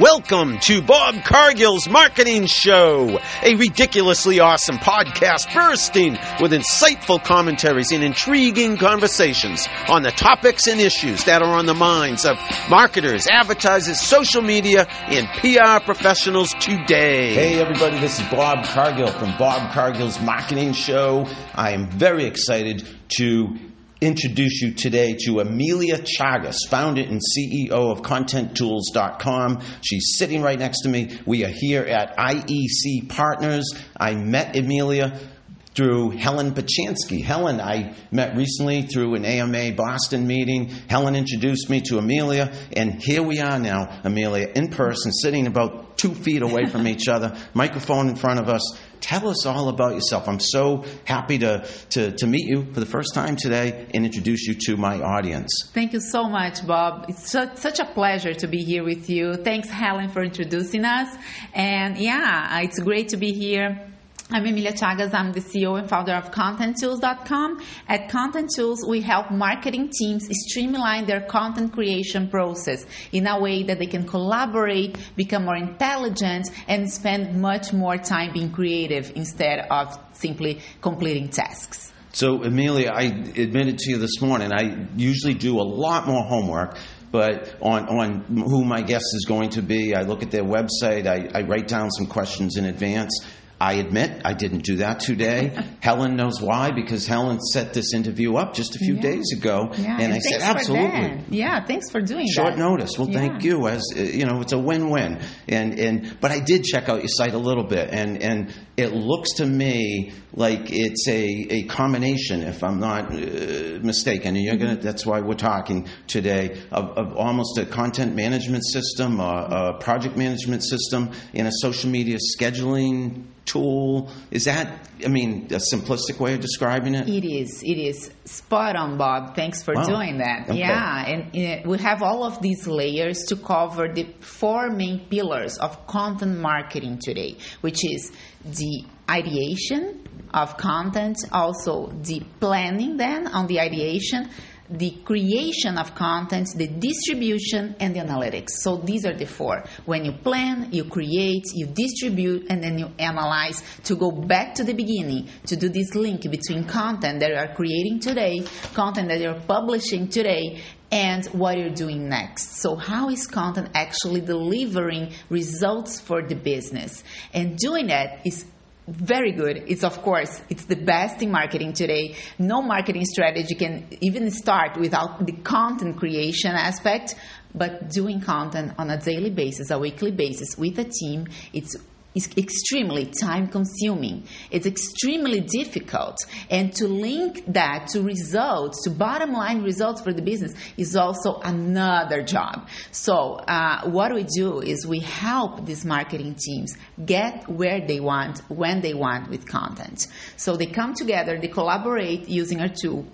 Welcome to Bob Cargill's Marketing Show, a ridiculously awesome podcast bursting with insightful commentaries and intriguing conversations on the topics and issues that are on the minds of marketers, advertisers, social media, and PR professionals today. Hey everybody, this is Bob Cargill from Bob Cargill's Marketing Show. I am very excited to introduce you today to Amelia Chagas, founder and CEO of ContentTools.com. She's sitting right next to me. We are here at IEC Partners. I met Amelia through Helen Pachansky. Helen, I met recently through an AMA Boston meeting. Helen introduced me to Amelia, and here we are now, Amelia, in person, sitting about two feet away from each other, microphone in front of us. Tell us all about yourself. I'm so happy to, to, to meet you for the first time today and introduce you to my audience. Thank you so much, Bob. It's such, such a pleasure to be here with you. Thanks, Helen, for introducing us. And yeah, it's great to be here. I'm Emilia Chagas. I'm the CEO and founder of ContentTools.com. At Content Tools, we help marketing teams streamline their content creation process in a way that they can collaborate, become more intelligent, and spend much more time being creative instead of simply completing tasks. So, Amelia, I admitted to you this morning, I usually do a lot more homework but on, on who my guest is going to be. I look at their website, I, I, write down some questions in advance. I admit I didn't do that today. Helen knows why because Helen set this interview up just a few Yeah. days ago, Yeah, and, I said absolutely. Yeah, thanks for doing Short that. Short notice. Well, thank you. As uh, you know, it's a win-win. And and but I did check out your site a little bit, and and it looks to me like it's a, a combination, if I'm not uh, mistaken. And you're gonna. That's why we're talking today of, of almost a content management system, a, a project management system, and a social media scheduling tool. Is that? I mean, a simplistic way of describing it. It is. It is spot on, Bob. Thanks for Wow. doing that. Okay. Yeah, and uh, we have all of these layers to cover the four main pillars of content marketing today, which is the ideation of content, also the planning then on the ideation, the creation of content, the distribution, and the analytics. So these are the four. When you plan, you create, you distribute, and then you analyze to go back to the beginning to do this link between content that you are creating today, content that you're publishing today, and what you're doing next. So, how is content actually delivering results for the business? And doing that is very good. It's of course it's the best in marketing today. No marketing strategy can even start without the content creation aspect. But doing content on a daily basis, a weekly basis with a team, it's is extremely time consuming. It's extremely difficult. And to link that to results, to bottom line results for the business, is also another job. So, uh, what we do is we help these marketing teams get where they want, when they want with content. So, they come together, they collaborate using our tool.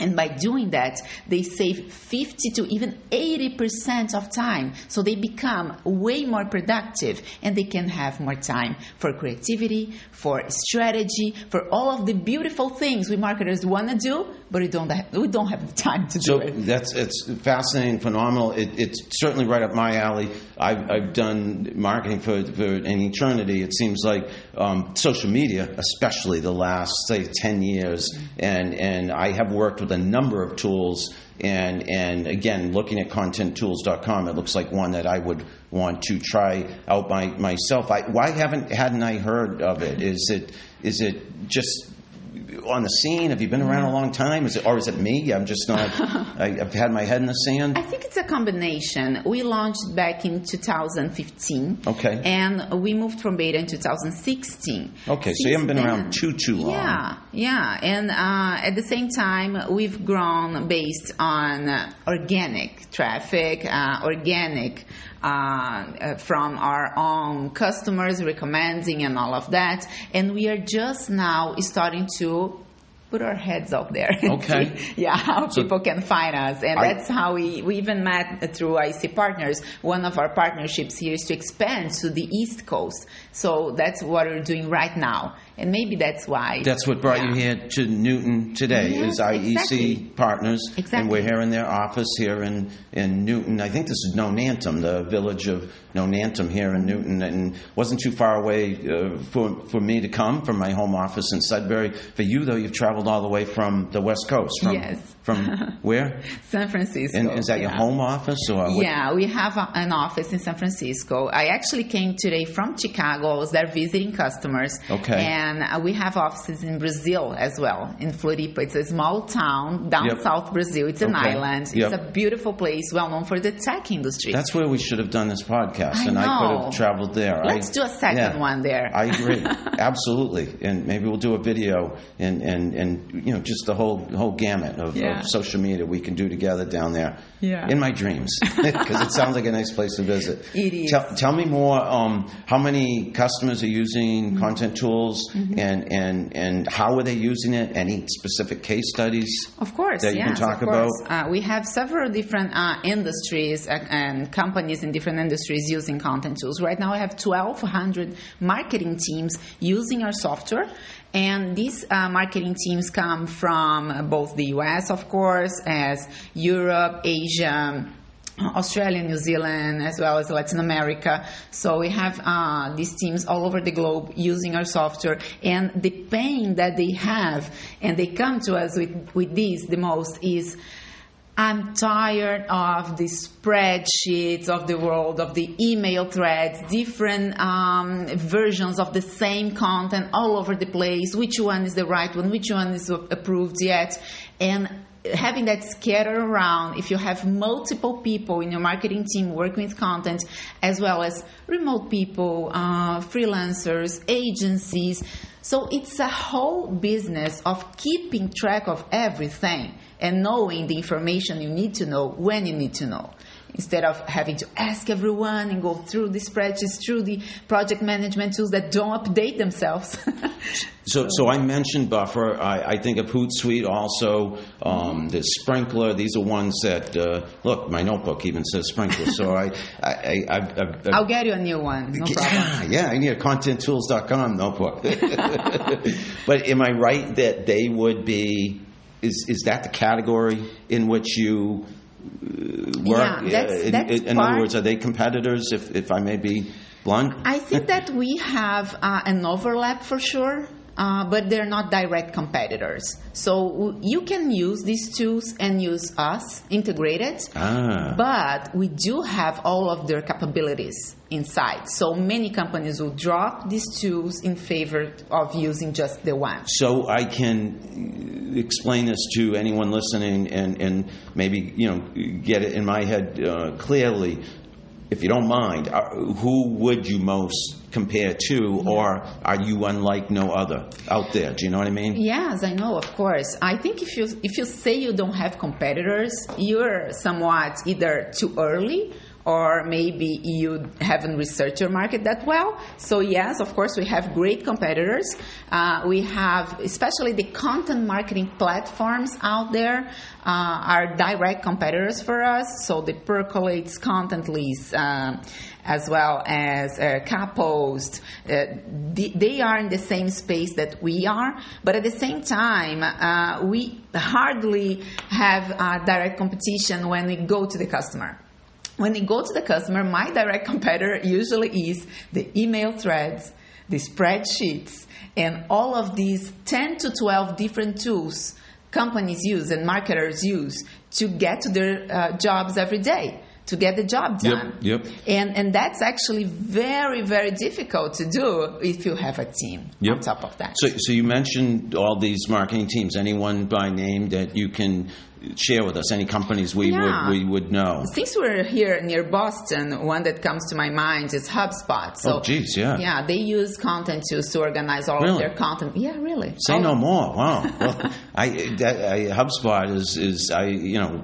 And by doing that, they save 50 to even 80% of time. So they become way more productive and they can have more time for creativity, for strategy, for all of the beautiful things we marketers want to do, but we don't have, we don't have the time to So do it. So that's it's fascinating, phenomenal. It, it's certainly right up my alley. I've, I've done marketing for, for an eternity. It seems like um, social media, especially the last say ten years, and and I have worked with a number of tools. And and again, looking at ContentTools.com, it looks like one that I would want to try out by myself. I, why haven't hadn't I heard of it? Is it is it just on the scene? Have you been around a long time? Is it, or is it me? I'm just not. I, I've had my head in the sand. I think it's a combination. We launched back in 2015. Okay. And we moved from beta in 2016. Okay, so you haven't been around too too long. Yeah, yeah. And uh, at the same time, we've grown based on organic traffic, uh, organic uh, uh, from our own customers recommending and all of that. And we are just now starting to put our heads out there. Okay. yeah, how So- people can find us. And I- that's how we, we even met through IC Partners. One of our partnerships here is to expand to the East Coast. So that's what we're doing right now. And maybe that's why. That's what brought Yeah. you here to Newton today Yes, is IEC exactly. Partners, and Exactly. we're here in their office here in in Newton. I think this is Nonantum, the village of Nonantum here in Newton, and wasn't too far away uh, for for me to come from my home office in Sudbury. For you though, you've traveled all the way from the West Coast. From, Yes. From where? San Francisco. And is that your yeah. home office or? what- Yeah, we have a, an office in San Francisco. I actually came today from Chicago. I was there visiting customers. Okay. And uh, we have offices in Brazil as well, in Floripa. It's a small town down Yep. south Brazil. It's an Okay. island. Yep. It's a beautiful place, well known for the tech industry. That's where we should have done this podcast, I and I could have traveled there. Let's I- do a second yeah, one there. I agree, absolutely, and maybe we'll do a video and and and you know just the whole whole gamut of, Yeah. of social media we can do together down there. Yeah. In my dreams, because it sounds like a nice place to visit. It is. Tell, tell me more. Um, how many customers are using Mm-hmm. content tools, and and and how are they using it? Any specific case studies? Of course, that you yes, can talk about? Uh, we have several different uh, industries and companies in different industries using content tools. Right now, I have 1,200 marketing teams using our software. And these uh, marketing teams come from both the US, of course, as Europe, Asia, Australia, New Zealand, as well as Latin America. So we have uh, these teams all over the globe using our software, and the pain that they have, and they come to us with with this the most is. I'm tired of the spreadsheets of the world, of the email threads, different um, versions of the same content all over the place. Which one is the right one? Which one is approved yet? And having that scattered around, if you have multiple people in your marketing team working with content, as well as remote people, uh, freelancers, agencies, so it's a whole business of keeping track of everything and knowing the information you need to know when you need to know. Instead of having to ask everyone and go through the spreadsheets, through the project management tools that don't update themselves. So, so I mentioned Buffer. I, I think of Hootsuite also. Um, the Sprinklr. These are ones that uh, look. My notebook even says Sprinklr. So I, I, I I've, I've, I'll get you a new one, no problem. yeah, I need a contenttools.com notebook. but am I right that they would be? Is is that the category in which you work? Yeah, that's- in, that's in other words, are they competitors? If if I may be blunt. I think that we have uh, an overlap for sure. Uh, but they're not direct competitors. So you can use these tools and use us integrated. Ah. But we do have all of their capabilities inside. So many companies will drop these tools in favor of using just the one. So I can uh, explain this to anyone listening and, and maybe you know get it in my head uh, clearly, if you don't mind. Uh, who would you most compare to, or are you unlike no other out there? Do you know what I mean? Yes, I know, of course. I think if you if you say you don't have competitors, you're somewhat either too early or maybe you haven't researched your market that well. So yes, of course, we have great competitors. Uh, we have, especially the content marketing platforms out there, uh, are direct competitors for us. So the Percolates, Contently, um, as well as uh, Kapost, uh, the, they are in the same space that we are, but at the same time, uh, we hardly have uh, direct competition when we go to the customer when we go to the customer, my direct competitor usually is the email threads, the spreadsheets, and all of these 10 to 12 different tools companies use and marketers use to get to their uh, jobs every day to get the job Yep, done. yep. And and that's actually very very difficult to do if you have a team Yep. on top of that. So, so you mentioned all these marketing teams. Anyone by name that you can share with us? Any companies we Yeah. would we would know? Since we're here near Boston, one that comes to my mind is HubSpot. So, Oh, geez, yeah. Yeah, they use content tools to organize all Really? of their content. Yeah, really. Say All- no more. Wow. Well, I, that, I HubSpot is is I you know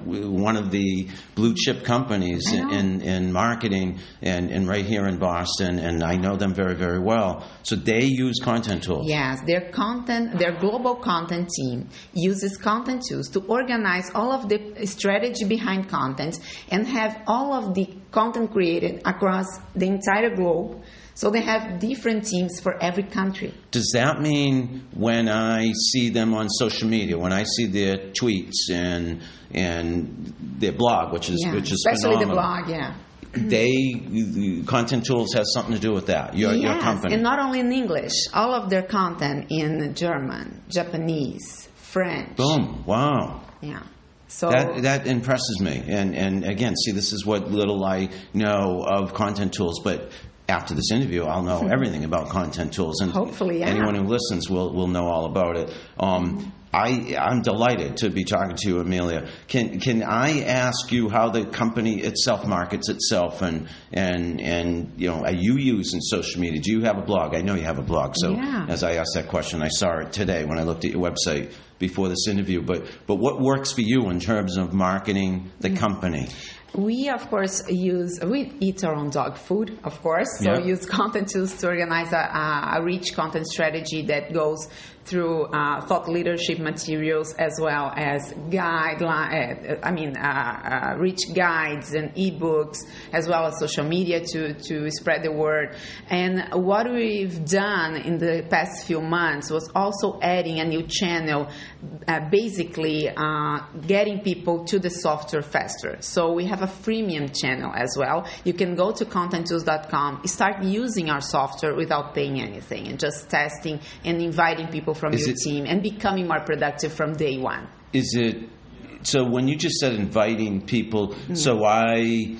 one of the blue chip companies in, in in marketing and and right here in Boston, and I know them very very well. So they use content tools. Yes, their content, their global content team uses content tools to organize all of the strategy behind content and have all of the content created across the entire globe. So they have different teams for every country. Does that mean when I see them on social media, when I see their tweets and and their blog, which is Yeah, which is especially the blog, yeah. they content tools has something to do with that. Your your yes, company. and not only in English, all of their content in German, Japanese, French. Boom! Wow. Yeah. So That that impresses me, and and again, see, this is what little I know of content tools. But after this interview, I'll know everything about content tools, and Hopefully, yeah. anyone who listens will will know all about it. Um, I I'm delighted to be talking to you, Amelia. Can can I ask you how the company itself markets itself, and and and you know, are you using social media? Do you have a blog? I know you have a blog. So Yeah. as I asked that question, I saw it today when I looked at your website before this interview. But but what works for you in terms of marketing the mm. company? We, of course, use, we eat our own dog food, of course. So Yeah. use content tools to organize a, a rich content strategy that goes through uh, thought leadership materials as well as guideline, uh, I mean, uh, uh, rich guides and ebooks, as well as social media to, to spread the word. And what we've done in the past few months was also adding a new channel, uh, basically uh, getting people to the software faster. So we have a freemium channel as well. You can go to contenttools.com, start using our software without paying anything and just testing and inviting people from Is your it- team and becoming more productive from day one. Is it so? When you just said inviting people, mm-hmm. so I.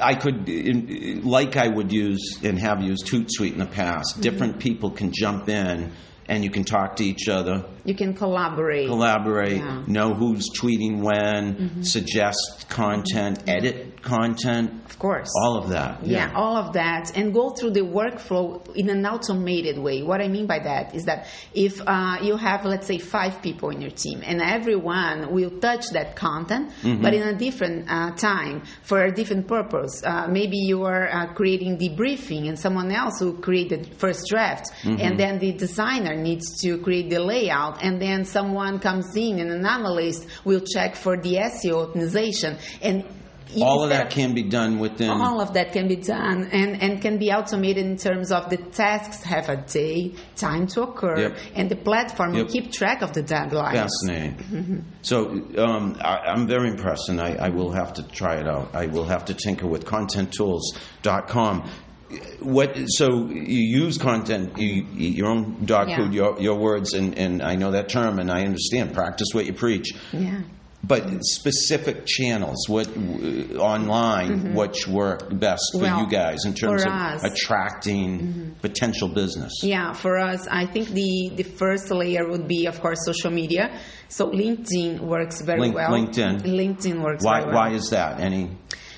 I could, like I would use and have used Hootsuite in the past. Mm-hmm. Different people can jump in, and you can talk to each other, You can collaborate. collaborate, Yeah. know who's tweeting when, suggest content, edit content, Of course. all of that. Yeah, all of that, and go through the workflow in an automated way. What I mean by that is that if uh, you have, let's say, five people in your team, and everyone will touch that content, but in a different uh, time for a different purpose. Uh, maybe you are uh, creating the briefing, and someone else will create the first draft, and then the designer needs to create the layout, and then someone comes in, and an analyst will check for the SEO optimization, and All of that can be done within. all of that can be done and, and can be automated in terms of the tasks have a day, time to occur, Yep. and the platform will keep track of the deadlines. Fascinating. So um, I, I'm very impressed, and I, I will have to try it out. I will have to tinker with contenttools.com. What? So you use content, you eat your own dog Yeah. food, your, your words, and, and I know that term, and I understand. Practice what you preach. Yeah. But specific channels, what w- online, which work best for Mm-hmm. Well, you guys in terms of us- Mm-hmm. attracting potential business? Yeah, for us, I think the, the first layer would be, of course, social media. So LinkedIn works very Link- well. LinkedIn. LinkedIn works Why? very well. Why is that? Any?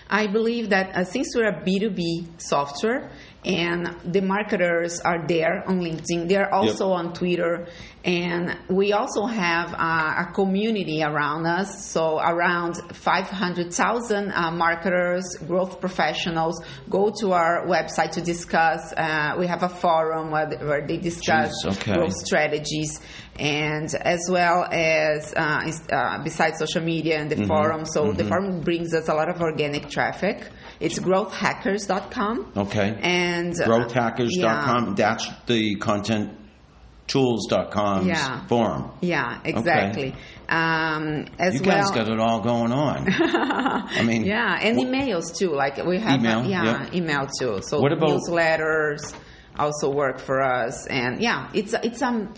I believe that uh, since we're a B2B software and the marketers are there on LinkedIn, they're also on Twitter, and we also have uh, a community around us. So, around 500,000 uh, marketers, growth professionals go to our website to discuss. Uh, we have a forum where, where they discuss Jeez, okay. growth strategies and as well as uh, uh, besides social media and the Mm-hmm. forum so the forum brings us a lot of organic traffic it's growthhackers.com Okay. and uh, growthhackers.com. That's the content tools.com Yeah. forum. yeah, yeah exactly um, as You well guys got it all going on. I mean, yeah and wh- emails too like we have Email, uh, yeah yep. email too so What about- newsletters also work for us and yeah it's it's um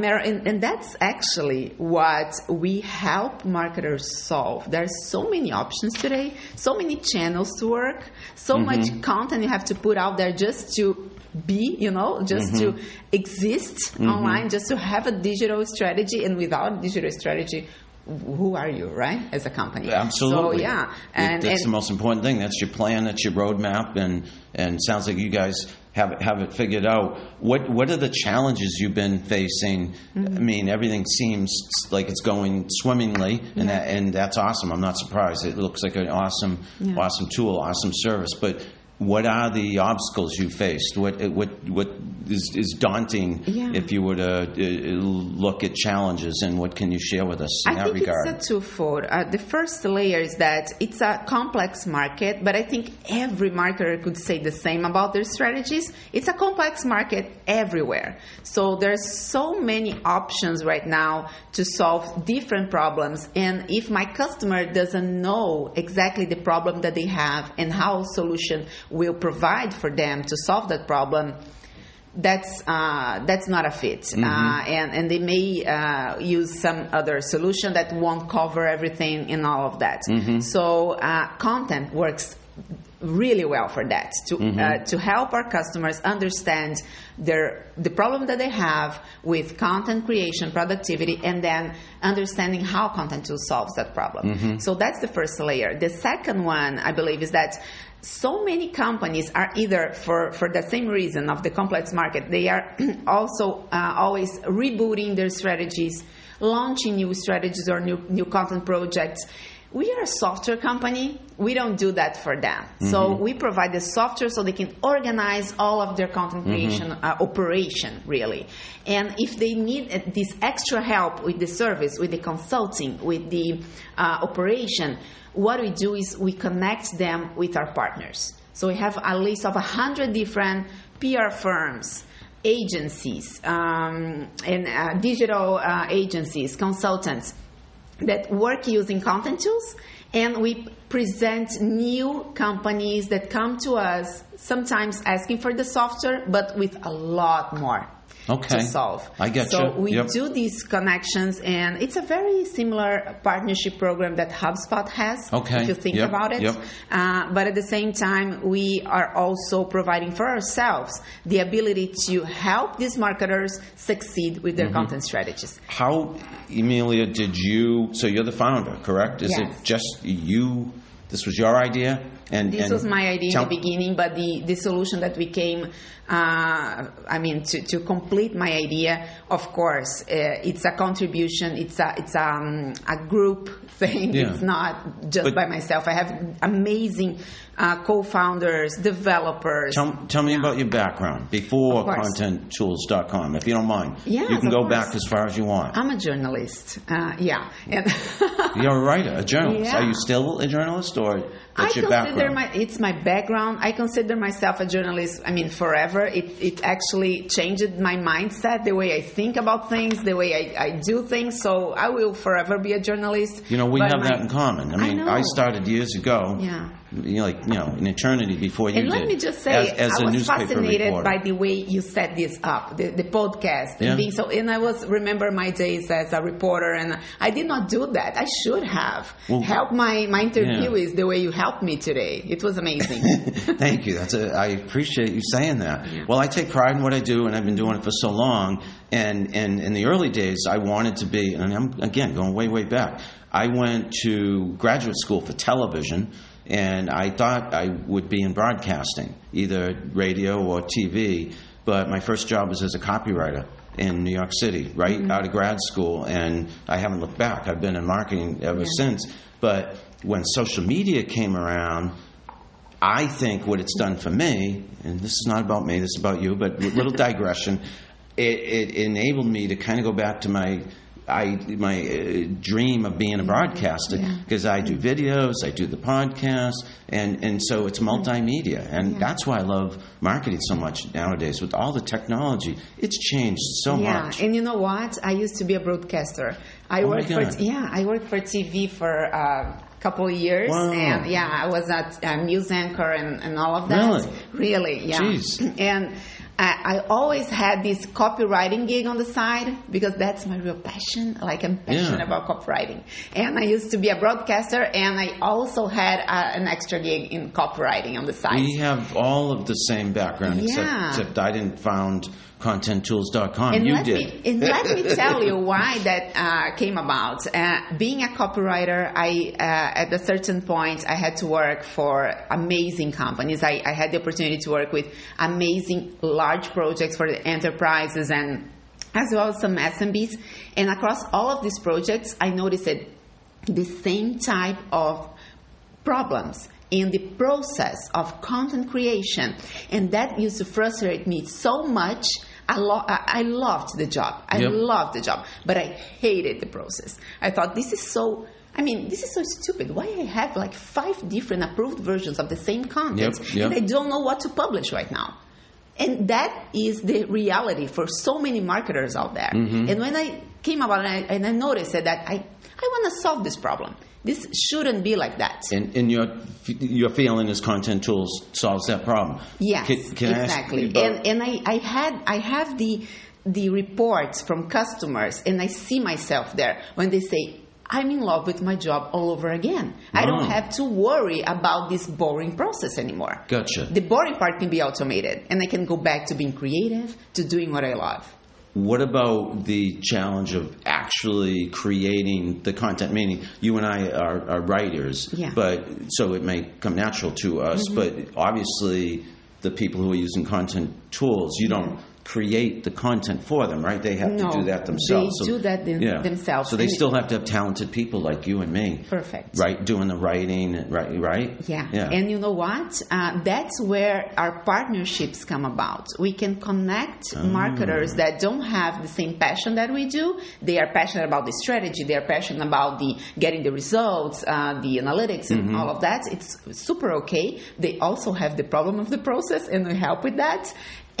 and, and that's actually what we help marketers solve There are so many options today so many channels to work so Mm-hmm. much content you have to put out there just to be you know just Mm-hmm. to exist online just to have a digital strategy and without digital strategy who are you right as a company Absolutely. so yeah and, that's and the most important thing. That's your plan. That's your roadmap, and and sounds like you guys have it, have it figured out. What what are the challenges you've been facing? Mm-hmm. I mean, everything seems like it's going swimmingly, and that and that's awesome. I'm not surprised. It looks like an awesome Yeah. awesome tool, awesome service. But what are the obstacles you faced? What what what is, is daunting Yeah. if you were to uh, look at challenges. And what can you share with us in I that think regard? it's a twofold. Uh, the first layer is that it's a complex market, but I think every marketer could say the same about their strategies. It's a complex market everywhere. So there's so many options right now to solve different problems. And if my customer doesn't know exactly the problem that they have and how a solution will provide for them to solve that problem, that's uh, that's not a fit, uh, and and they may uh, use some other solution that won't cover everything and all of that. So uh, content works really well for that to uh, to help our customers understand their the problem that they have with content creation productivity and then understanding how content tool solves that problem. So that's the first layer. The second one i believe is that so many companies are either for, for the same reason of the complex market they are also uh, always rebooting their strategies launching new strategies or new, new content projects we are a software company. We don't do that for them. So we provide the software so they can organize all of their content creation uh, operation, really. And if they need uh, this extra help with the service, with the consulting, with the uh, operation, what we do is we connect them with our partners. So we have a list of 100 different PR firms agencies um, and uh, digital uh, agencies, consultants that work using content tools and we present new companies that come to us sometimes asking for the software but with a lot more Okay. to solve I get so you. we Yep. do these connections and it's a very similar partnership program that hubspot has Okay. if you think Yep. about it Yep. uh, but at the same time we are also providing for ourselves the ability to help these marketers succeed with Mm-hmm. their content strategies How, Emilia, did you? So you're the founder, correct? Is Yes. it just you? This was your idea, and This and was my idea in the beginning, but the, the solution that we came, uh, I mean, to, to complete my idea, of course, uh, it's a contribution. It's a it's um, a group thing. Yeah. It's not just But- by myself. I have amazing uh, co-founders, developers. Tell, tell me about your background before ContentTools.com, if you don't mind. Yes, you can go course. back as far as you want. I'm a journalist. Uh, yeah, and You're a writer, a journalist. Yeah. Are you still a journalist, or I that's your consider my it's my background. I consider myself a journalist. I mean, forever. It it actually changed my mindset, the way I think about things, the way I, I do things. So I will forever be a journalist. you know, we But have my- that in common. I I mean, know. started years ago. Yeah. You know, like you know, an eternity before you And did. let me just say, as, as I a was fascinated reporter. by the way you set this up, the, the podcast, Yeah. and being so. And I was remember my days as a reporter, and I did not do that. I should have Well, helped my my interviewees the way you helped me today. It was amazing. Thank you. That's a, I appreciate you saying that. Well, I take pride in what I do, and I've been doing it for so long. And, and in the early days, I wanted to be, and I'm again going way, way back. I went to graduate school for television, and I thought I would be in broadcasting, either radio or TV. But my first job was as a copywriter in New York City, right mm-hmm. out of grad school, and I haven't looked back. I've been in marketing ever since. But when social media came around, I think what it's done for me, and this is not about me, this is about you, but a little digression, it, it enabled me to kind of go back to my I my uh, dream of being a broadcaster because I do videos, I do the podcast, and and so it's multimedia, and that's why I love marketing so much nowadays with all the technology. It's changed so yeah, much. Yeah, and you know what? I used to be a broadcaster. I Oh worked for yeah, I worked for TV for a couple of years, Wow. and yeah, I was a, a news anchor and, and all of that. Really? Really, yeah. Jeez. And I, I always had this copywriting gig on the side because that's my real passion. Like I'm passionate Yeah. about copywriting, and I used to be a broadcaster, and I also had a, an extra gig in copywriting on the side. We have all of the same background, except, except I didn't found ContentTools.com. And you let did. Me, and let me tell you why that uh, came about. Uh, being a copywriter, I uh, at a certain point I had to work for amazing companies. I, I had the opportunity to work with amazing large projects for the enterprises and as well as some SMBs. And across all of these projects, I noticed that the same type of problems in the process of content creation. And that used to frustrate me so much. I, lo- I loved the job. I Yep. loved the job, but I hated the process. I thought this is so. I mean, this is so stupid. Why I have like five different approved versions of the same content, Yep, yep. and I don't know what to publish right now. And that is the reality for so many marketers out there. Mm-hmm. And when I came about and I, and I noticed that I, I want to solve this problem. This shouldn't be like that. And, and your your feeling is content tools solves that problem. Yes, Can- can exactly. and and I, I had I have the the reports from customers, and I see myself there when they say. I'm in love with my job all over again. I don't mm. have to worry about this boring process anymore. Gotcha. The boring part can be automated, and I can go back to being creative, to doing what I love. What about the challenge of actually creating the content? Meaning, you and I are, are writers, Yeah. Mm-hmm. but so it may come natural to us. But obviously, the people who are using content tools, you don't create the content for them, right? They have No, to do that themselves. they do that them- themselves. So they And- still have to have talented people like you and me, Perfect. right? Doing the writing, right? Right? Yeah. Yeah. And you know what? Uh, that's where our partnerships come about. We can connect Ah. marketers that don't have the same passion that we do. They are passionate about the strategy. They are passionate about the getting the results, uh, the analytics, and Mm-hmm. all of that. It's super okay. They also have the problem of the process, and we help with that.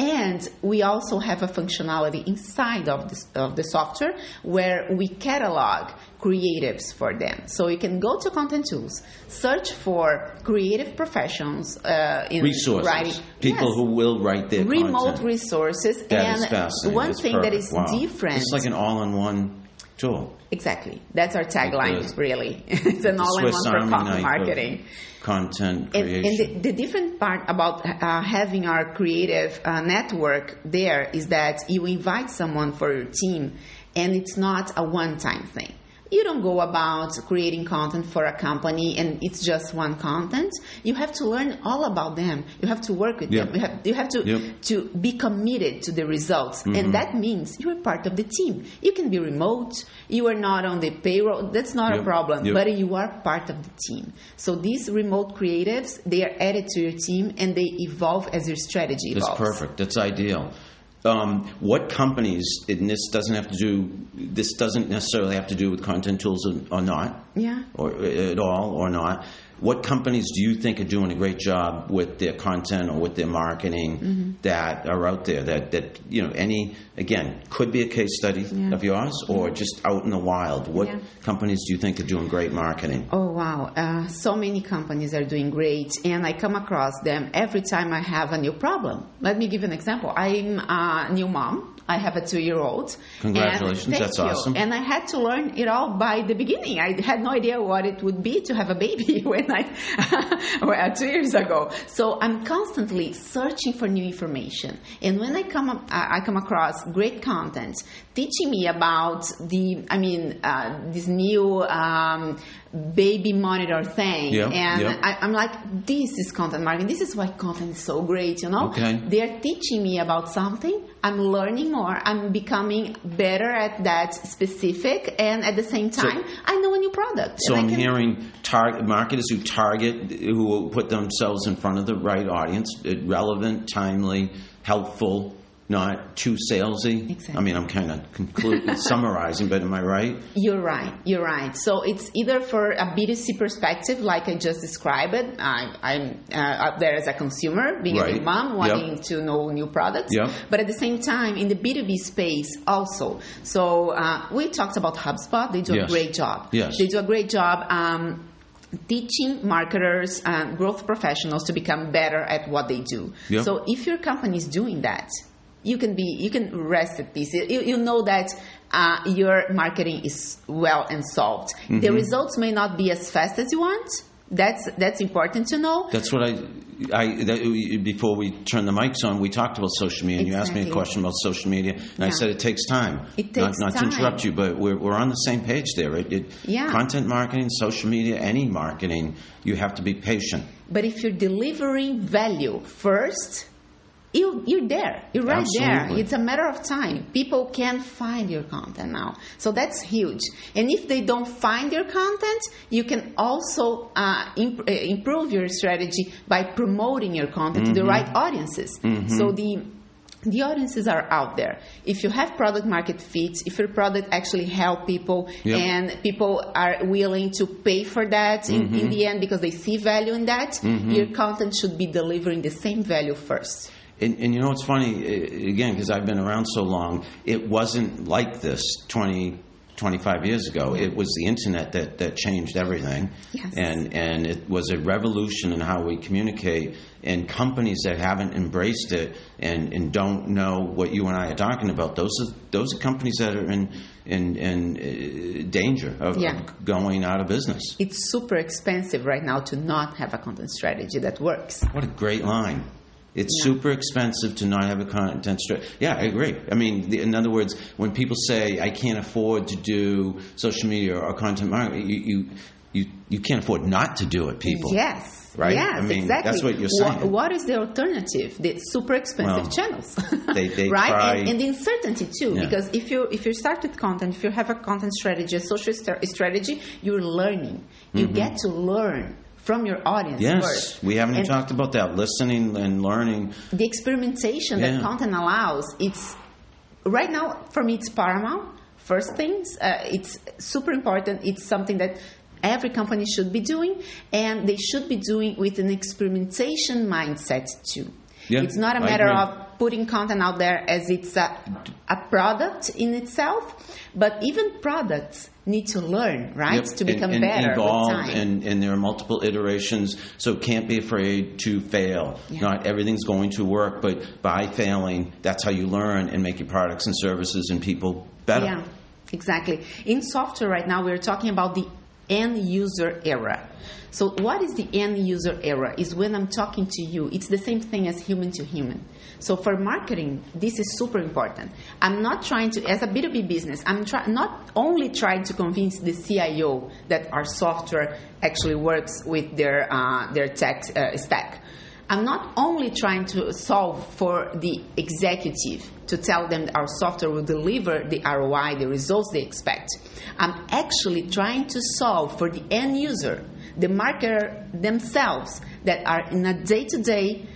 And we also have a functionality inside of, this, of the software where we catalog creatives for them. So you can go to Content Tools, search for creative professions uh, in Resources. writing. People Yes. who will write their remote content. resources That and one thing that is Wow. different It's like an all-in-one tool. exactly. That's our tagline Like really. It's an all-in-one for content marketing. Content and, and the, the different part about uh, having our creative uh, network there is that you invite someone for your team and it's not a one-time thing you don't go about creating content for a company and it's just one content you have to learn all about them you have to work with Yep. them you have, you have to Yep. to be committed to the results Mm-hmm. and that means you're part of the team you can be remote you are not on the payroll that's not a problem Yep. but you are part of the team so these remote creatives they are added to your team and they evolve as your strategy That's evolves perfect. That's ideal. Um, what companies, and this doesn't have to do, this doesn't necessarily have to do with content tools or, or not, yeah or at all or not. What companies do you think are doing a great job with their content or with their marketing Mm-hmm. that are out there? That that you know, any again could be a case study Yeah. of yours or just out in the wild. What Yeah. companies do you think are doing great marketing? Oh wow! Uh, so many companies are doing great, and I come across them every time I have a new problem. Let me give an example. I'm a new mom. I have a two-year-old. Congratulations, that's you. awesome. And I had to learn it all by the beginning. I had no idea what it would be to have a baby when I well, two years ago. So I'm constantly searching for new information. And when I come up, I come across great content teaching me about the, I mean, uh, this new um, baby monitor thing, Yeah, and yeah. I, I'm like, this is content marketing. This is why content is so great. You know, Okay. they're teaching me about something. I'm learning more. I'm becoming better at that specific, and at the same time, I know a new product. So I'm can- hearing tar- marketers who target, who will put themselves in front of the right audience, relevant, timely, helpful, not too salesy. Exactly. I mean, I'm kind of conclu- summarizing, but am I right? You're right. You're right. So it's either for a B2C perspective, like I just described it. I, I'm uh, up there as a consumer, being a Right. new mom, Yep. wanting to know new products. Yep. But at the same time, in the B2B space also. So uh, we talked about HubSpot. They do Yes. a great job. Yes. They do a great job. Um, teaching marketers and growth professionals to become better at what they do. Yep. So if your company is doing that, you can be you can rest at peace. You, you know that uh, your marketing is well and solved. The Mm-hmm. results may not be as fast as you want. That's that's important to know. That's what I, I that, before we turn the mics on, we talked about social media. and You asked me a question about social media, and I said it takes time. It not, takes not time. to interrupt you, but we're, we're on the same page there. It, it, Yeah. Content marketing, social media, any marketing, you have to be patient. But if you're delivering value first, you, you're there. You're right there. It's a matter of time. People can find your content now. So that's huge. And if they don't find your content, you can also uh, imp- uh, improve your strategy by promoting your content to the right audiences. So the the audiences are out there. If you have product market fit, if your product actually help people Yep. and people are willing to pay for that in, in the end because they see value in that, your content should be delivering the same value first. And, and you know what's funny, again, because I've been around so long, it wasn't like this 20, 25 years ago. It was the internet that, that changed everything. Yes. And, and it was a revolution in how we communicate. And companies that haven't embraced it and, and don't know what you and I are talking about, those are, those are companies that are in, in, in uh, danger of, Yeah. of going out of business. It's super expensive right now to not have a content strategy that works. What a great line. It's Yeah. super expensive to not have a content strategy. Yeah, I agree. I mean, the, in other words, when people say I can't afford to do social media or content marketing, you you you, you can't afford not to do it. People, Yes. Right? Yes, I mean, exactly. that's what you're saying. what is the alternative? The super expensive Well, channels, they- they right? And, and the uncertainty too, Yeah. because if you if you start with content, if you have a content strategy, a social st- strategy, you're learning. You mm-hmm. get to learn from your audience. Yes, first. we haven't even And talked about that. Listening and learning. the experimentation Yeah. that content allows it's right now for me it's paramount first things uh, it's super important it's something that every company should be doing and they should be doing with an experimentation mindset too Yeah, it's not a matter of putting content out there as it's a, a product in itself but even products need to learn right Yep, to become and, and better time And, and there are multiple iterations, so can't be afraid to fail. Yeah. Not everything's going to work, but by failing, that's how you learn and make your products and services and people better. Yeah, exactly. In software right now, we're talking about the end user era. So, what is the end user era? Is when I'm talking to you. It's the same thing as human to human. So, for marketing, this is super important. I'm not trying to, as a B2B business, I'm try, not only trying to convince the CIO that our software actually works with their, uh, their tech uh, stack. I'm not only trying to solve for the executive to tell them that our software will deliver the ROI, the results they expect. I'm actually trying to solve for the end user, the marketer themselves that are in a day to day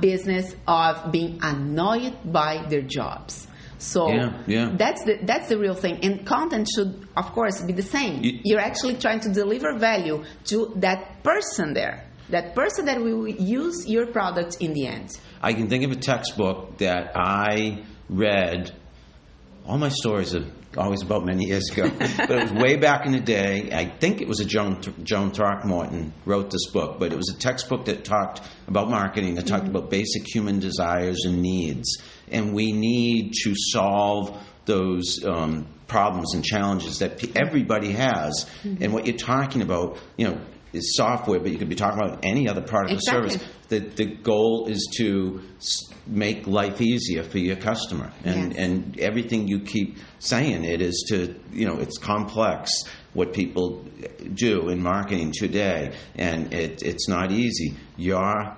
business of being annoyed by their jobs. So Yeah, yeah. that's the that's the real thing. And content should, of course, be the same. You- You're actually trying to deliver value to that person there, that person that will use your product in the end. I can think of a textbook that I read. All my stories are always about many years ago, but it was way back in the day. I think it was a Joan, Joan Throckmorton wrote this book, but it was a textbook that talked about marketing, that talked about basic human desires and needs. And we need to solve those um, problems and challenges that everybody has. And what you're talking about, you know, is software, but you could be talking about any other product Exactly. or service the, the goal is to make life easier for your customer and Yes. and everything you keep saying it is to you know it's complex what people do in marketing today and it, it's not easy your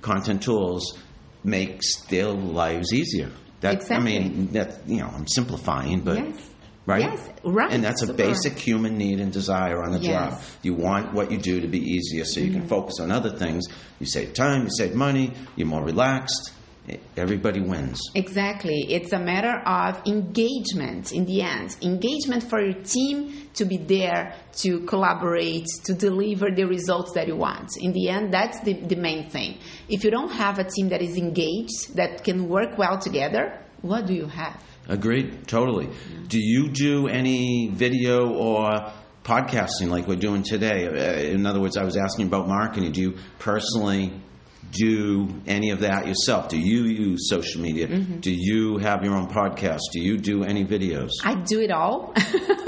content tools makes their lives easier that Exactly. i mean that you know i'm simplifying but Yes. Right Yes, right. and that's a basic human need and desire on the Yes. Mm-hmm. job you want what you do to be easier so you can focus on other things. You save time, you save money, you're more relaxed. Everybody wins. Exactly. It's a matter of engagement in the end. Engagement for your team to be there, to collaborate, to deliver the results that you want. In the end, that's the, the main thing. If you don't have a team that is engaged, that can work well together, what do you have? Agreed, totally. Do you do any video or podcasting like we're doing today? Uh, In other words, I was asking about marketing. Do you personally do any of that yourself? Do you use social media? Mm-hmm. Do you have your own podcast? Do you do any videos? I do it all.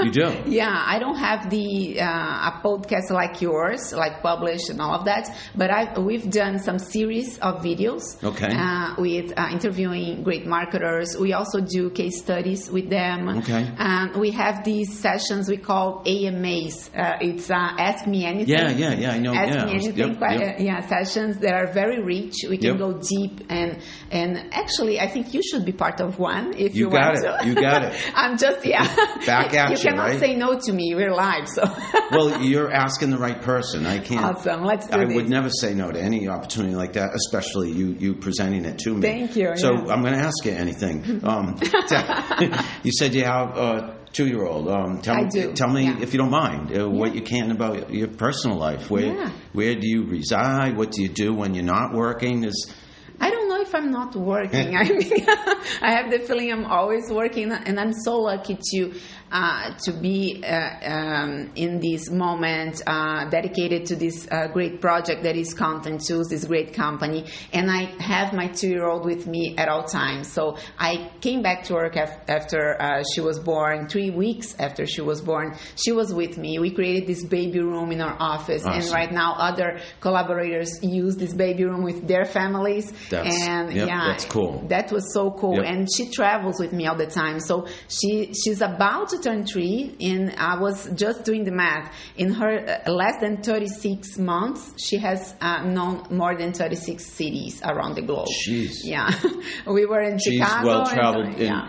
You do? Yeah, I don't have the uh, a podcast like yours, like published and all of that. But I we've done some series of videos. Okay. Uh, with uh, interviewing great marketers. We also do case studies with them. Okay. And we have these sessions we call AMAs. Uh, it's uh, Ask Me Anything. Yeah, yeah, yeah, I know, Ask yeah. Me Anything. Yep, yep. yeah, sessions that are very rich. We can Yep. go deep and and actually, I think you should be part of one if You you, got want it. to. You got it. I'm just yeah. Back at you you, cannot right? say no to me. We're live, so. Well, you're asking the right person. I can't. Awesome. Let's do I this. would never say no to any opportunity like that, especially you you presenting it to me. Thank you, So yeah. I'm going to ask you anything. Um, you said you have a two-year-old. Um, tell I me, do, Tell me yeah. if you don't mind uh, what Yeah. you can about your personal life. Where Yeah. where do you reside? What do you do when you're not working? Is I don't know if I'm not working. I mean, I have the feeling I'm always working, and I'm so lucky to to be uh, um, in this moment uh, dedicated to this uh, great project that is Content Tools, this great company. And I have my two-year-old with me at all times. So I came back to work af- after uh, she was born. Three weeks after she was born, she was with me. We created this baby room in our office, and right now other collaborators use this baby room with their families That's- and yep, yeah that's cool. that was so cool Yep. and she travels with me all the time so she she's about to turn three and i was just doing the math in her uh, less than 36 months she has uh, known more than 36 cities around the globe Jeez. yeah we were in she's chicago well traveled, yeah.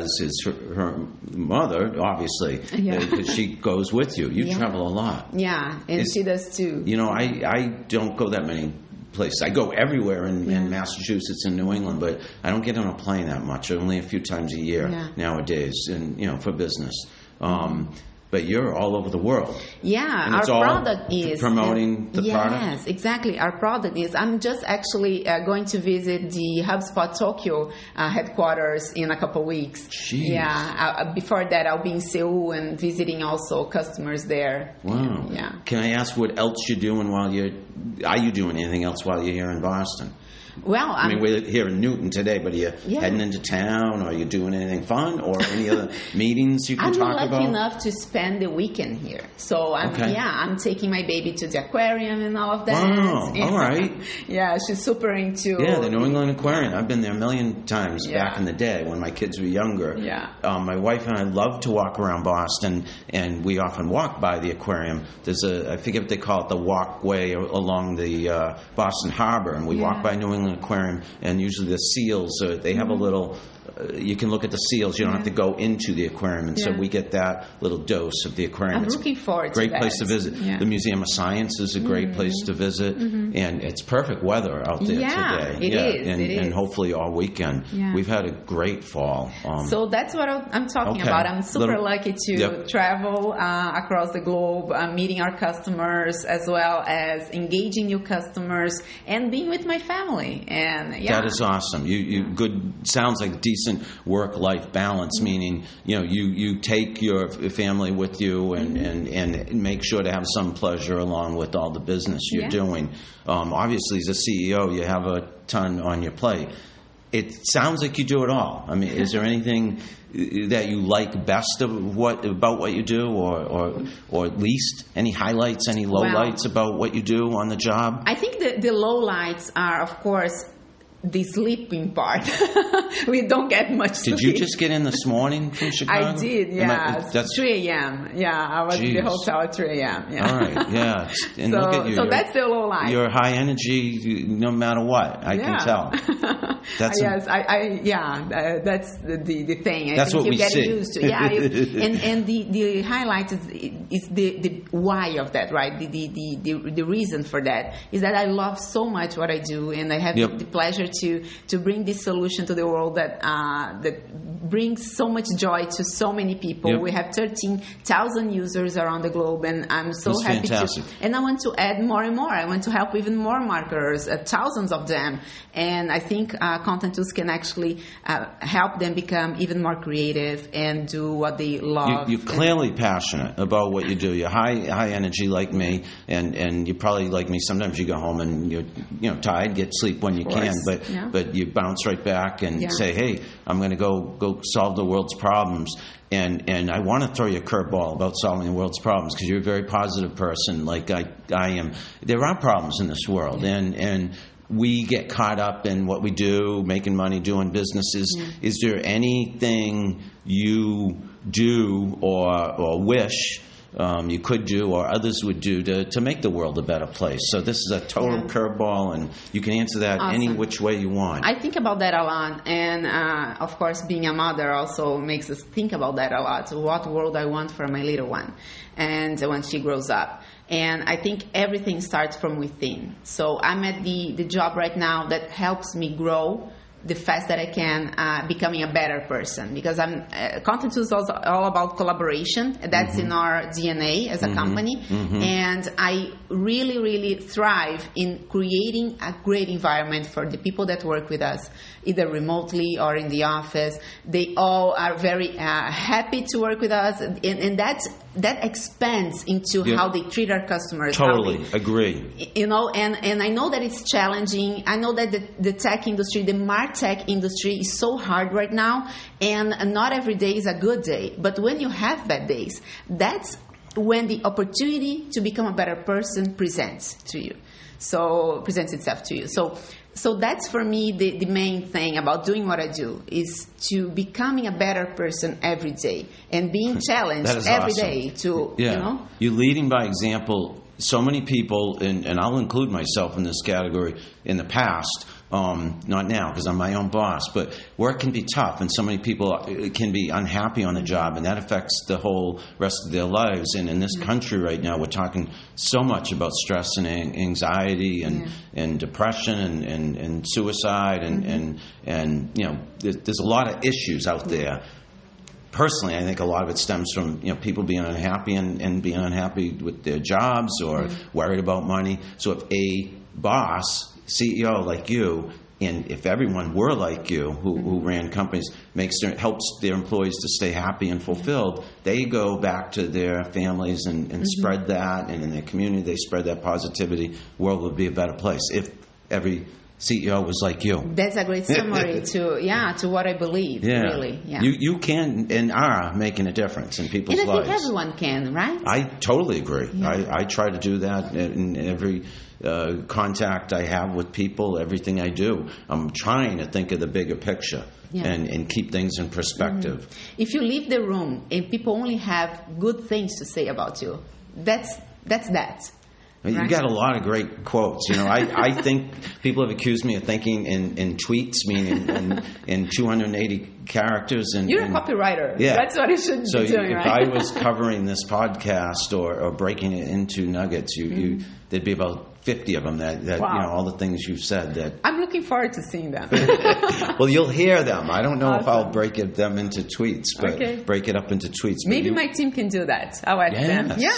as is her, her mother, obviously, Yeah. because she goes with you. You Yeah. travel a lot. yeah and It's- she does too You know, I, I don't go that many places. I go everywhere in, in Massachusetts and New England, but I don't get on a plane that much. Only a few times a year Yeah. nowadays, and you know, for business. Um, but you're all over the world. Yeah, And our product is promoting the yes, product? Yes, exactly. Our product is. I'm just actually uh, going to visit the HubSpot Tokyo uh, headquarters in a couple weeks. Jeez. Yeah. Uh, before that, I'll be in Seoul and visiting also customers there. Wow. Yeah. Can I ask what else you're doing while you're? Are you doing anything else while you're here in Boston? Well, I I'm, mean, we're here in Newton today, but are you Yeah. heading into town, or are you doing anything fun, or any other meetings you can I'm talk about? I'm lucky enough to spend the weekend here. So I'm Okay. yeah, I'm taking my baby to the aquarium and all of that. Wow, Yeah. all right. Yeah, she's super into Yeah, the New England Aquarium. I've been there a million times Yeah. back in the day when my kids were younger. Yeah. Um, my wife and I love to walk around Boston, and we often walk by the aquarium. There's a, I forget what they call it, the walkway along the uh, Boston Harbor, and we walk by New England Aquarium, and usually the seals, uh, they have a little. Uh, you can look at the seals. You don't have to go into the aquarium, and so Mm-hmm. We get that little dose of the aquarium. I'm It's looking forward to Great place to visit. Yeah. Mm-hmm. The Museum of Science is a great place to visit, and it's perfect weather out there Yeah, today. it yeah, is, and, it and hopefully all weekend. Yeah. We've had a great fall. Um, So that's what I'm talking Okay. about. I'm super Little- lucky to Yep. travel uh, across the globe, uh, meeting our customers, as well as engaging new customers and being with my family. And yeah, That is awesome. You, you good sounds like decent work life balance. Meaning, you know, you, you take your family with you and, Mm-hmm. and, and make sure to have some pleasure along with all the business you're Yeah. doing. Um, obviously, as a CEO, you have a ton on your plate. It sounds like you do it all. I mean, is there anything uh, that you like best of what about what you do, or or, or at least any highlights, any lowlights about what you do on the job? I think the, the low lights are, of course, the sleeping part. we don't get much sleep. Did you just get in this morning from Chicago? I did, Am I- yeah. that's 3 a.m. Yeah, I was in the hotel at 3 a.m. Yeah. all right. Yeah, and so, look at you. so you're, that's the low light. you're high energy, no matter what. I can tell. That's a- yes, I, I yeah, uh, that's the, the, the thing. I That's think what you we get see. used to. Yeah, you, and and the, the highlight is is the, the why of that, right? The, the the the the reason for that is that I love so much what I do, and I have Yep. the pleasure to to bring this solution to the world that uh, that brings so much joy to so many people. Yep. We have thirteen thousand users around the globe, and I'm so That's happy fantastic. to. And I want to add more and more. I want to help even more marketers, uh, thousands of them. And I think uh, content tools can actually uh, help them become even more creative and do what they love. You, you're clearly passionate about what you do. You're high high energy like me, and, and you probably like me. Sometimes you go home and you're you know tired, get sleep when you can, but yeah. but you bounce right back and Yeah. say, hey, I'm going to go go solve the world's problems. And and I want to throw you a curveball about solving the world's problems because you're a very positive person, like I I am. There are problems in this world, and and we get caught up in what we do, making money, doing businesses. Is there anything you do or or wish? Um, you could do or others would do to, to make the world a better place. So this is a total Yeah. curveball, and you can answer that any which way you want. I think about that a lot, and uh, of course, being a mother also makes us think about that a lot. What world I want for my little one, and when she grows up. And I think everything starts from within. So I'm at the, the job right now that helps me grow the fast that I can, uh, becoming a better person. Because I'm uh, content is also all about collaboration. That's in our DNA as a company, and I really, really thrive in creating a great environment for the people that work with us, either remotely or in the office. They all are very uh, happy to work with us, and, and that's that expands into Yeah. how they treat our customers. how they- totally agree. you know and and i know that it's challenging i know that the, the tech industry the martech industry is so hard right now and not every day is a good day but when you have bad days that's when the opportunity to become a better person presents to you so presents itself to you so so that's for me the, the main thing about doing what i do is to becoming a better person every day and being hmm. challenged That is every awesome. day to Yeah. you know You're leading by example. So many people, and, and I'll include myself in this category, in the past, um, not now because I'm my own boss, but work can be tough, and so many people uh, can be unhappy on the job, and that affects the whole rest of their lives. And in this country right now, we're talking so much about stress and anxiety and, and depression and, and, and suicide, and, and, and you know, there's, there's a lot of issues out there. Personally, I think a lot of it stems from you know people being unhappy and, and being unhappy with their jobs or worried about money. So if a boss, CEO like you, and if everyone were like you, who, who mm-hmm. ran companies, makes their, helps their employees to stay happy and fulfilled, they go back to their families and, and mm-hmm. spread that, and in their community they spread that positivity. World would be a better place if every CEO was like you. That's a great summary to yeah to what I believe. Yeah. Really, yeah. You you can and are making a difference in people's and I think lives. everyone can, right? I totally agree. Yeah. I, I try to do that in every uh, contact I have with people, everything I do. I'm trying to think of the bigger picture Yeah. and, and keep things in perspective. if you leave the room and people only have good things to say about you, that's that's that. You Right. got a lot of great quotes. You know, I, I think people have accused me of thinking in, in tweets, meaning in, in 280 characters. And, You're a copywriter. Yeah. That's what you should So be doing, So if right? I was covering this podcast or, or breaking it into nuggets, you, you there'd be about 50 of them that, that Mm-hmm. Wow. you know all the things you've said that I'm looking forward to seeing them. well you'll hear them. I don't know if I'll break it, them into tweets, but Okay. break it up into tweets. Maybe you- my team can do that. I'll ask them. Yeah.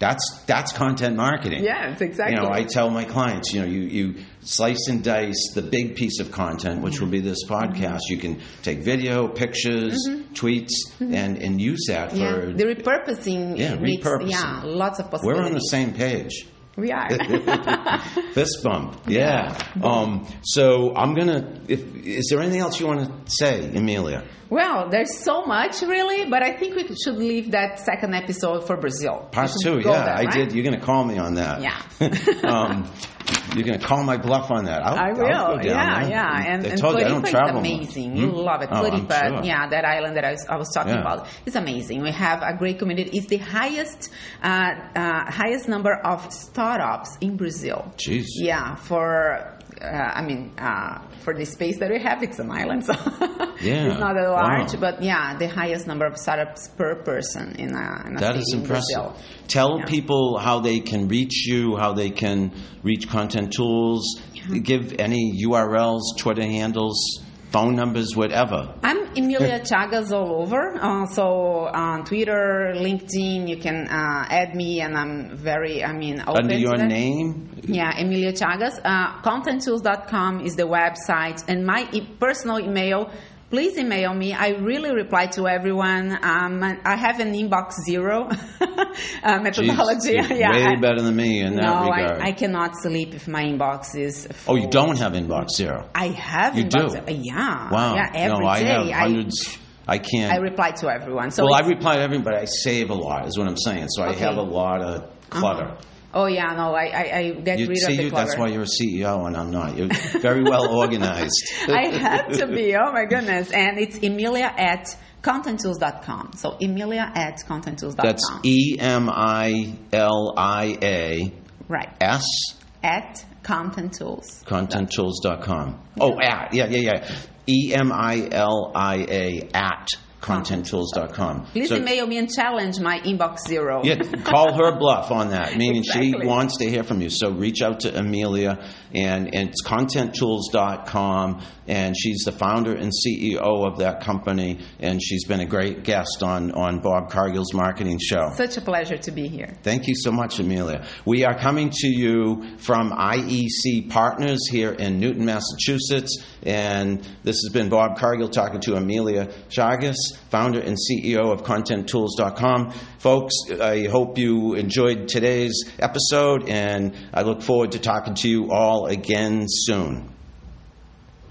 That's that's content marketing. Yes, exactly. You know, I tell my clients, you know, you, you slice and dice the big piece of content, which will be this Mm-hmm. podcast. You can take video, pictures, tweets, and, and use that Mm-hmm. yeah. for. The repurposing Yeah, repurposing. yeah lots of possibilities. We're on the same page. We are. Fist bump. Yeah. Um, so I'm gonna. If is there anything else you want to say, Emilia? Well, there's so much really, but I think we should leave that second episode for Brazil. Part two. Yeah, there, I did. You're gonna call me on that. Yeah. um, you're gonna call my bluff on that. I'll, I I'll go down yeah, there. yeah. And, I and told you I don't travel is much. amazing. You Hmm? love it. Oh, Floripa, sure. yeah, that island that I was, I was talking Yeah. about. It's amazing. We have a great community. It's the highest uh, uh, highest number of startups in Brazil. Jeez. Yeah, for uh, I mean, uh, for the space that we have, it's an island, so Yeah. it's not that large. Wow. But yeah, the highest number of startups per person in a, in a That in impressive. Brazil. Tell Yeah. people how they can reach you, how they can reach content tools. Give any URLs, Twitter handles. Phone numbers, whatever. I'm Emilia Chagas all over. Uh, so on Twitter, LinkedIn, you can uh, add me, and I'm very, I mean, open Under to your name? Yeah, Emilia Chagas. Uh, contenttools.com is the website, and my e- personal email. Please email me. I really reply to everyone. Um, I have an inbox zero uh, methodology. Jeez, yeah, way I- better than me in that regard. I, I cannot sleep if my inbox is. Full. oh, you don't have inbox zero. I have You do? Yeah. Wow. Yeah, every no, I day. have hundreds. I, can't. I reply to everyone. So well, I reply to everybody. I save a lot, is what I'm saying. So I have a lot of clutter. Oh yeah, no, I I, I get You, rid see, of the you, clutter. that's why you're a CEO and I'm not. You're very well organized. I had to be. Oh my goodness! And it's Emilia at contenttools.com. So Emilia at contenttools.com. That's E M I L I A right S at content tools. contenttools.com. Oh, at. Yeah, yeah, yeah. E M I L I A at contenttools.com. Please So- email me and challenge my inbox zero. Yeah, call her bluff on that, meaning she wants to hear from you. So reach out to Amelia, and, and it's contenttools.com, and she's the founder and CEO of that company, and she's been a great guest on, on Bob Cargill's marketing show. Such a pleasure to be here. Thank you so much, Amelia. We are coming to you from IEC Partners here in Newton, Massachusetts, and this has been Bob Cargill talking to Amelia Chagas, founder and CEO of ContentTools.com. Folks, I hope you enjoyed today's episode, and I look forward to talking to you all again soon.